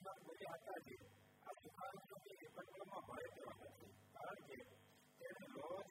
વિશ્વાસ મને આશા છે આ વિશ્વાસનો એક પરિક્રમા ભરે કરવાનો છે કારણ કે તેને લોજ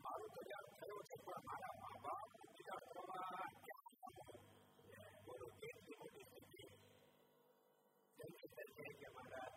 મારું તો જાણ થયું છે પણ મારા llamada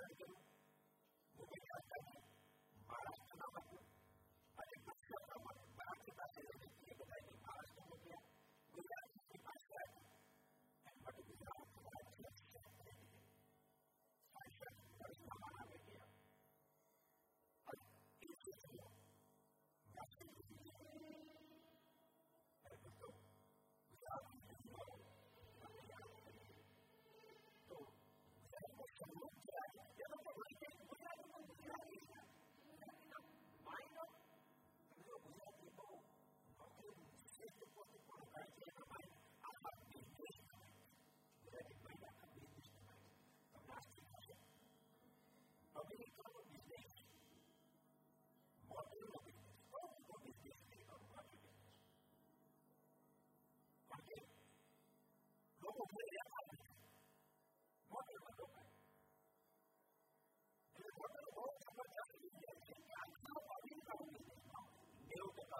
Thank you. Thank you.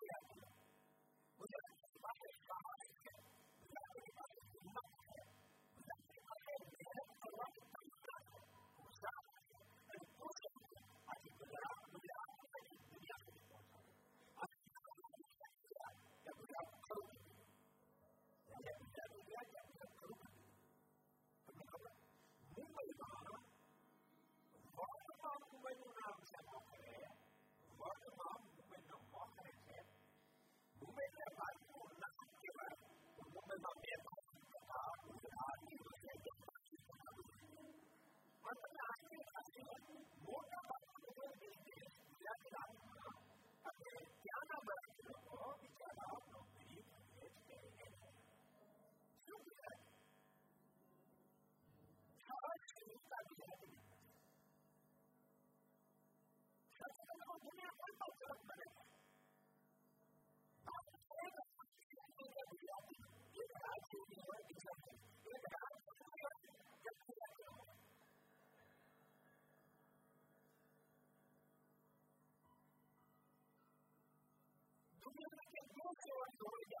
story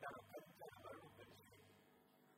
Gracias.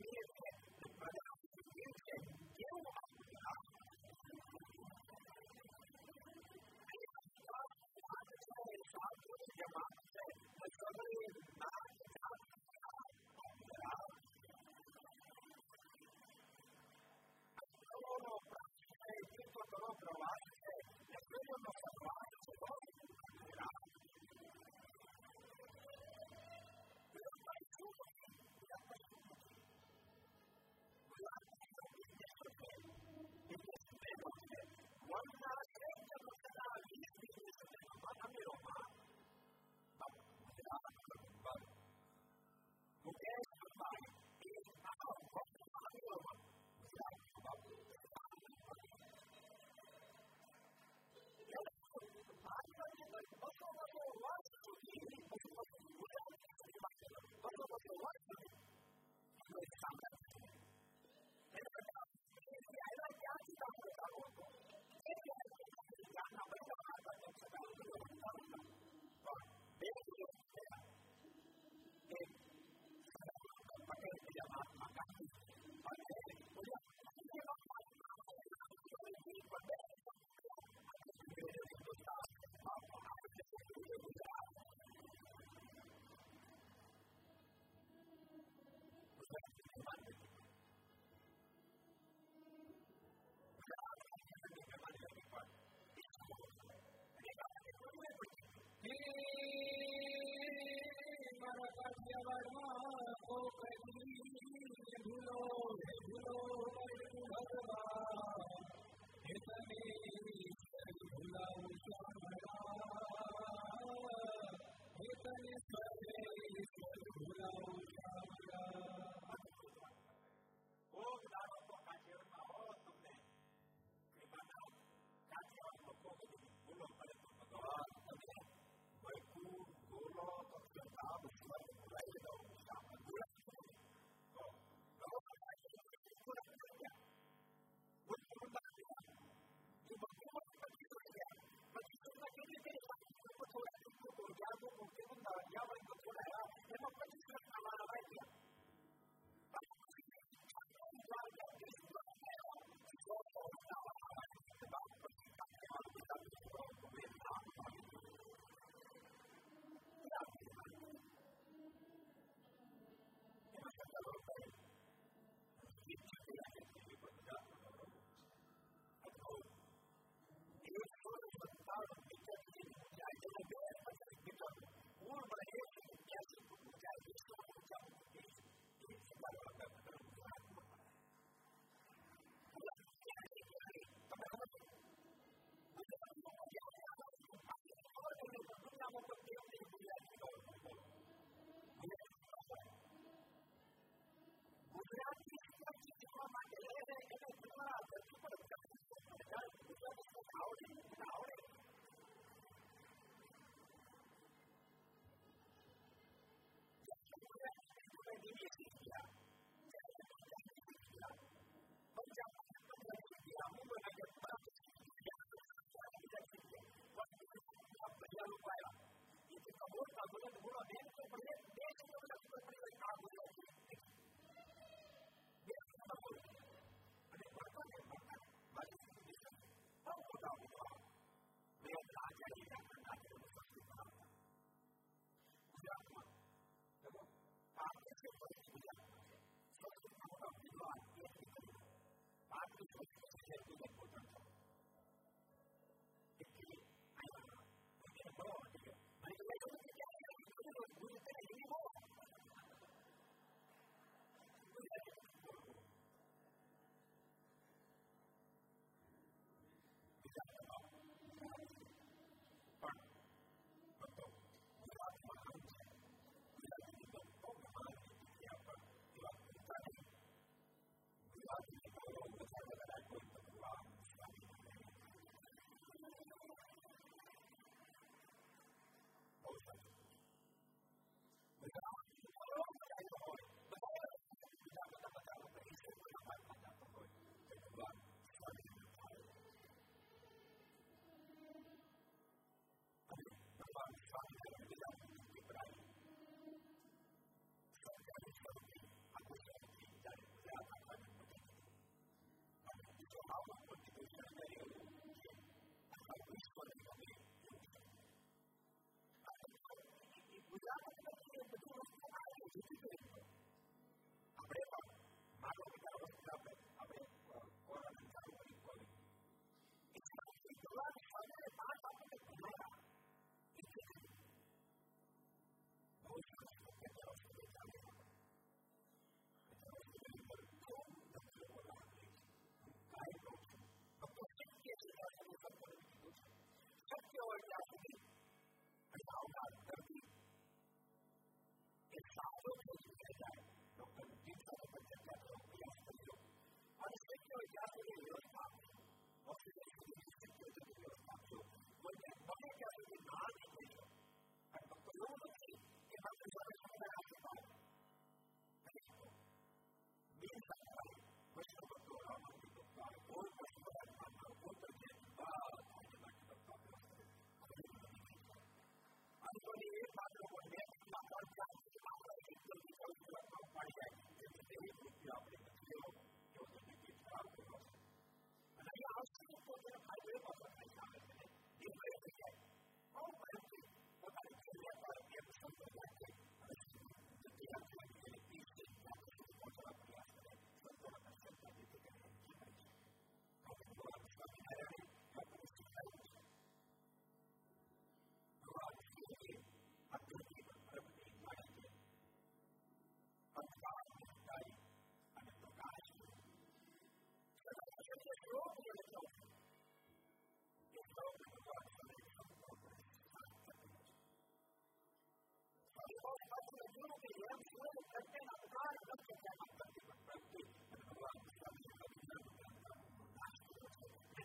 me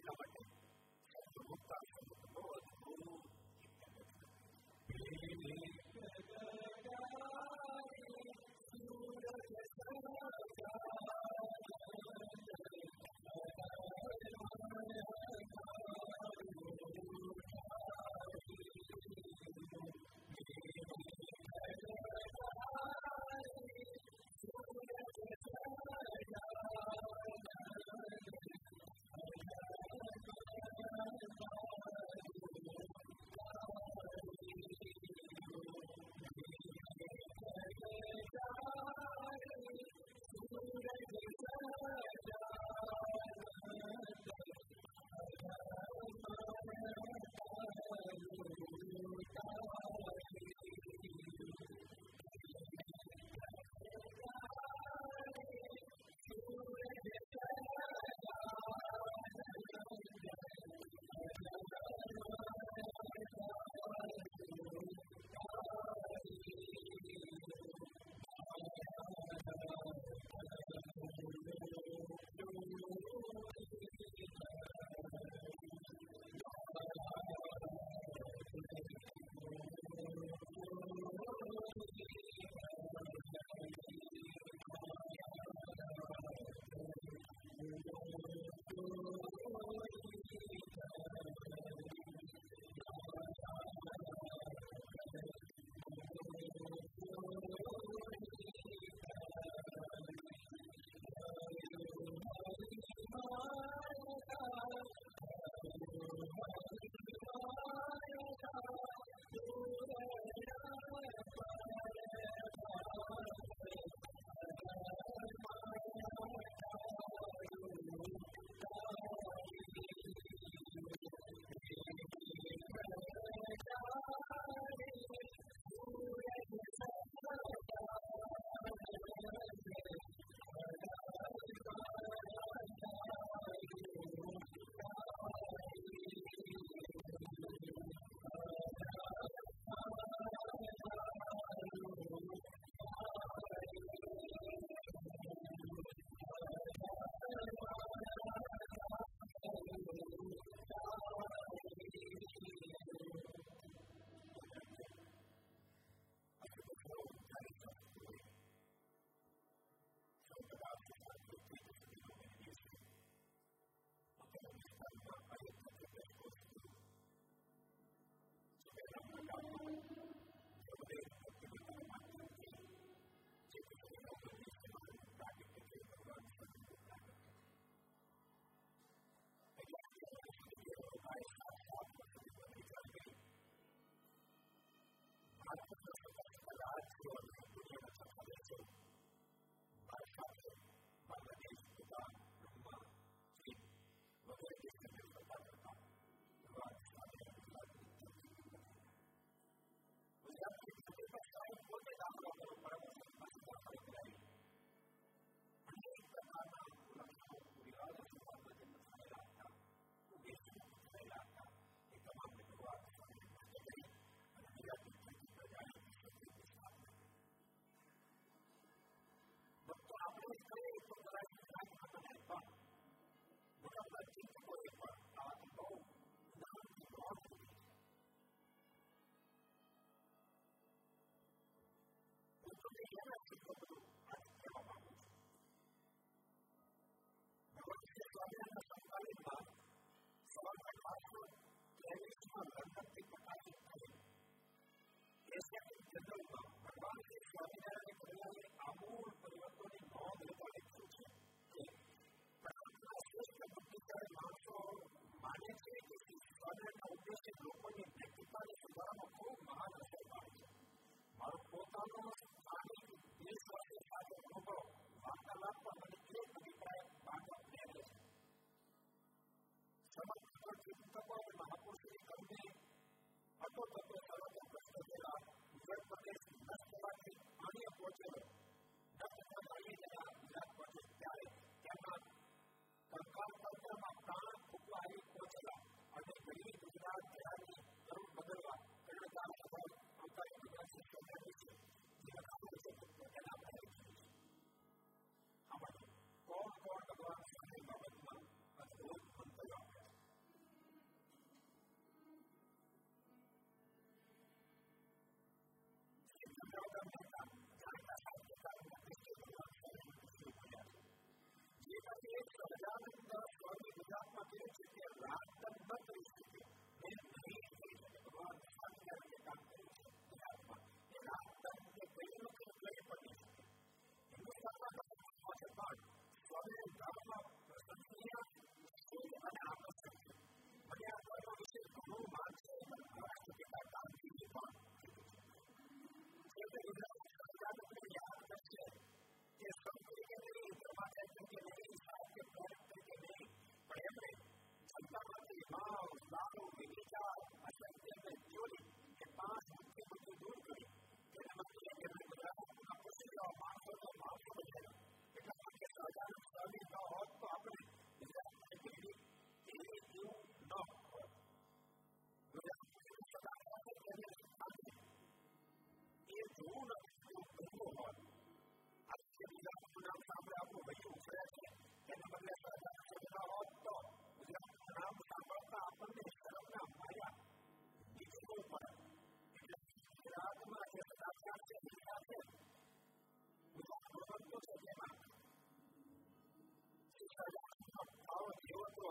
Thank you. Tuhan tapi kepada Tuhan. Esa es el tema, ¿verdad? Que es la vida de crear amor, perdón y no de la destrucción. Pero no es esta noticia de marzo, parece que si sale la audiencia no puede intentar ayudar a con manos de marzo. Marco, estamos, sale, y eso hace falta, no, no. Ako to preparata predstavljena, žrtva desna, nastavati, a nije počelo.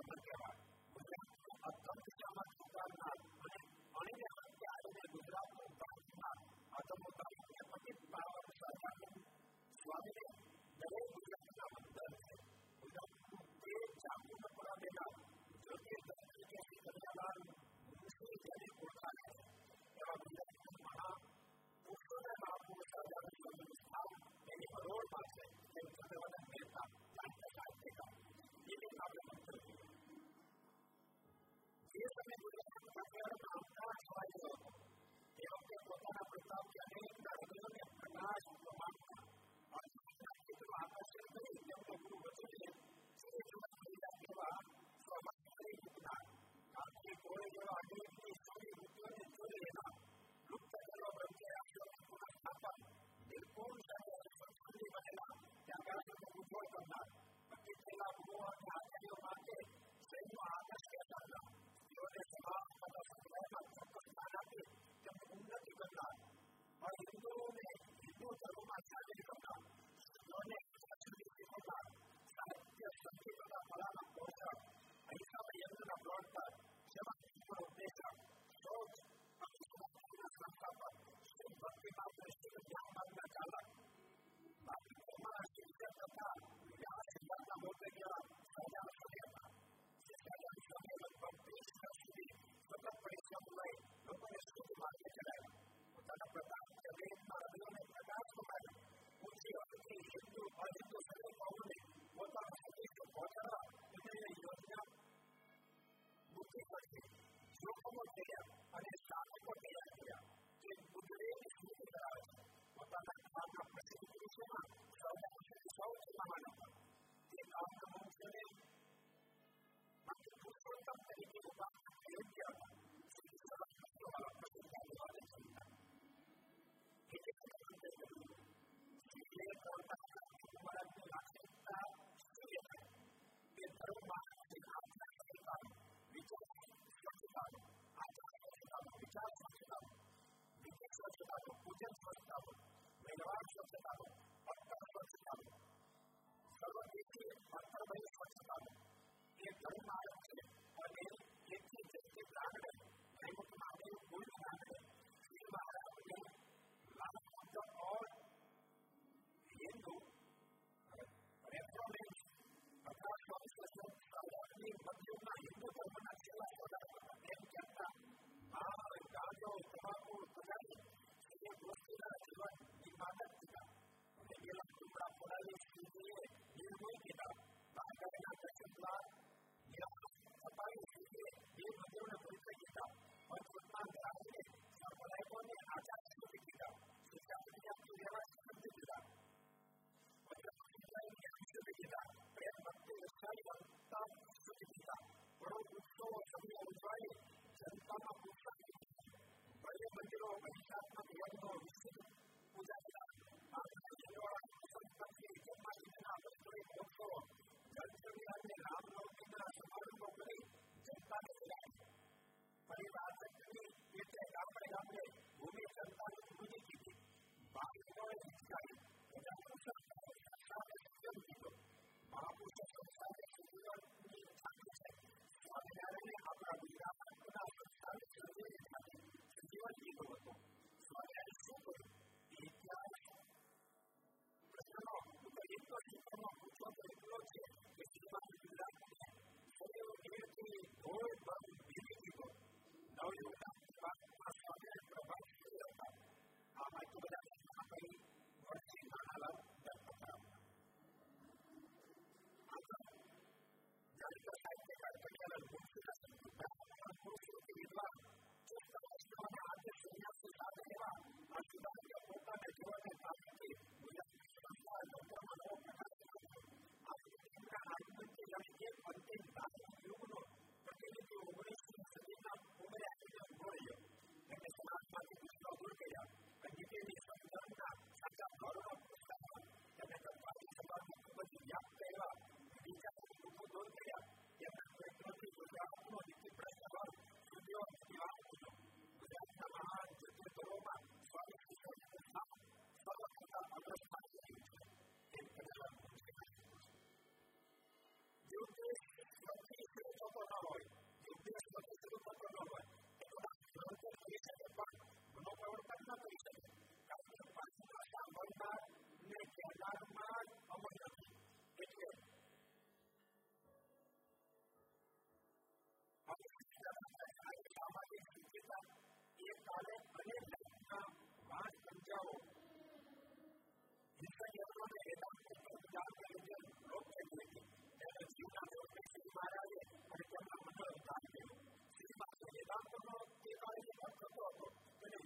होकर ગુજરાતનો અત્યંત ચમક ઉતારનાર અને અનેક વખતે આવીને ગુજરાતનો ઉતારનાર આતંક ઉતારીને પતિત પાવન સાધન સ્વામીને દરેક ગુજરાતના મંદર છે ગુજરાતનું તે ચાકુ નકડા દેનાર જ્યોતિ દર્શન કે શ્રી કન્યાલાલ મુશ્કેલ જેને ઓળખાય છે એવા ગુજરાતના મહા પુરુષોને મહાપુરુષ સાધનનું સ્થાન એની કરોડ પાસે તેમ ચંદ્રવદન મહેતા જાણતા કાર્તિકા એની આપણે મંત્ર Thank you.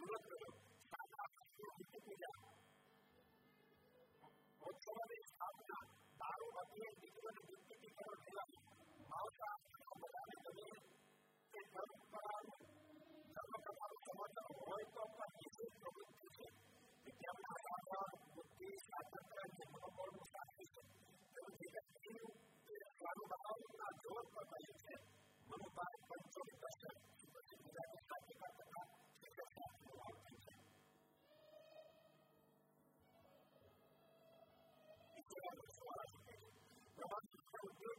अनुरोध करो की पूजा उत्सव में स्थापना दारू अपने जीवन वृत्ति की तरफ़ दिला भावता को बताने के लिए कि धर्म पर धर्म प्रभाव समर्थन हो तो अपना किसी प्रवृत्ति से विज्ञापन आधार बुद्धि स्वतंत्र के मनोबल को शांति से दारू बताओ ना ज़ोर पर पहले से मनुपात पंचों दशक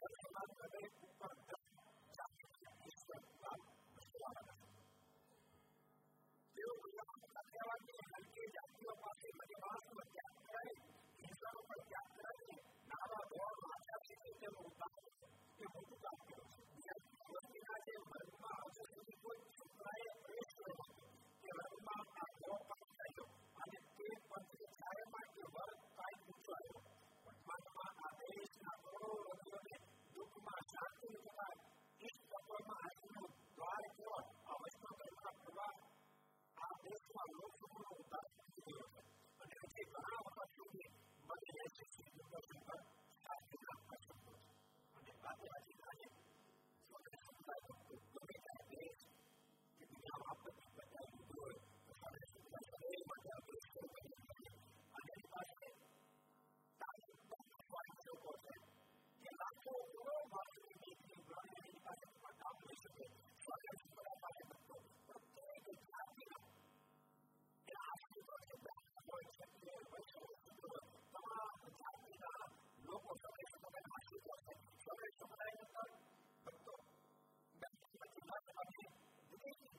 Gracias.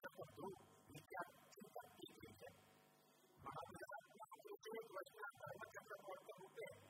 74 mi piace sentire ma la mia prima cosa che non ho detto è che la casa porta un tempo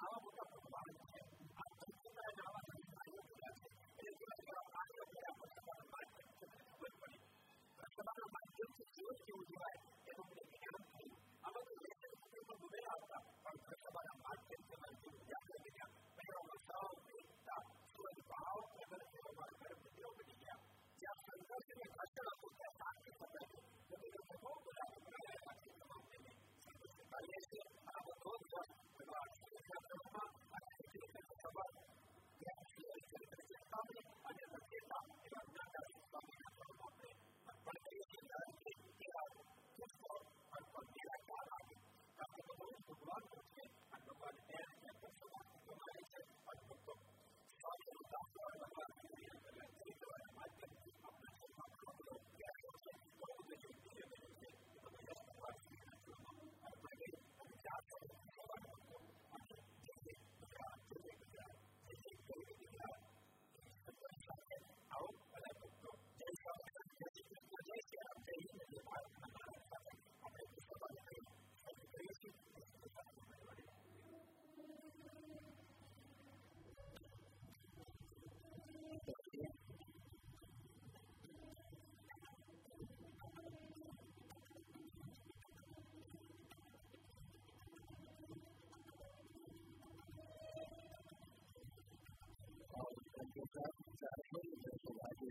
power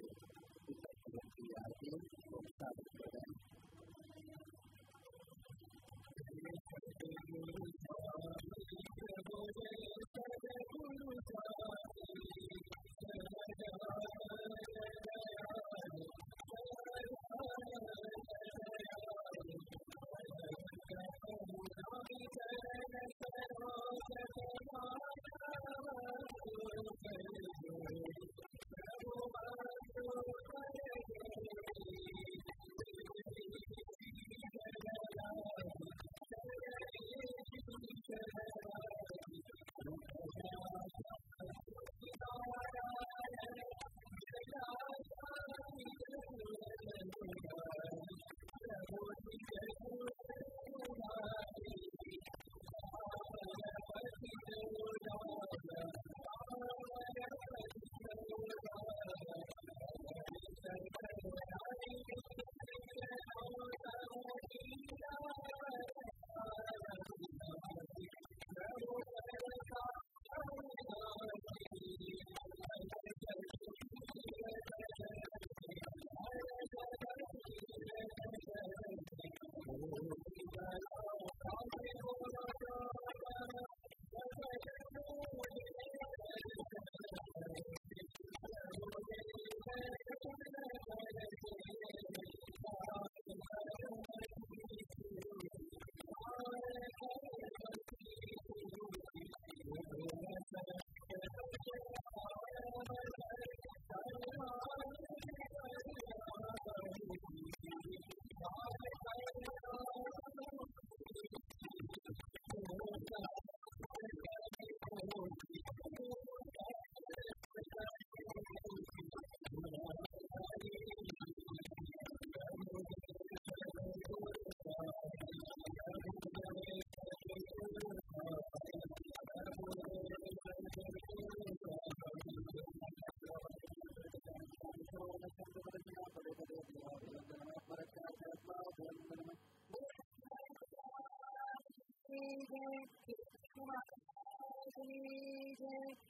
you. Jesus, Jesus,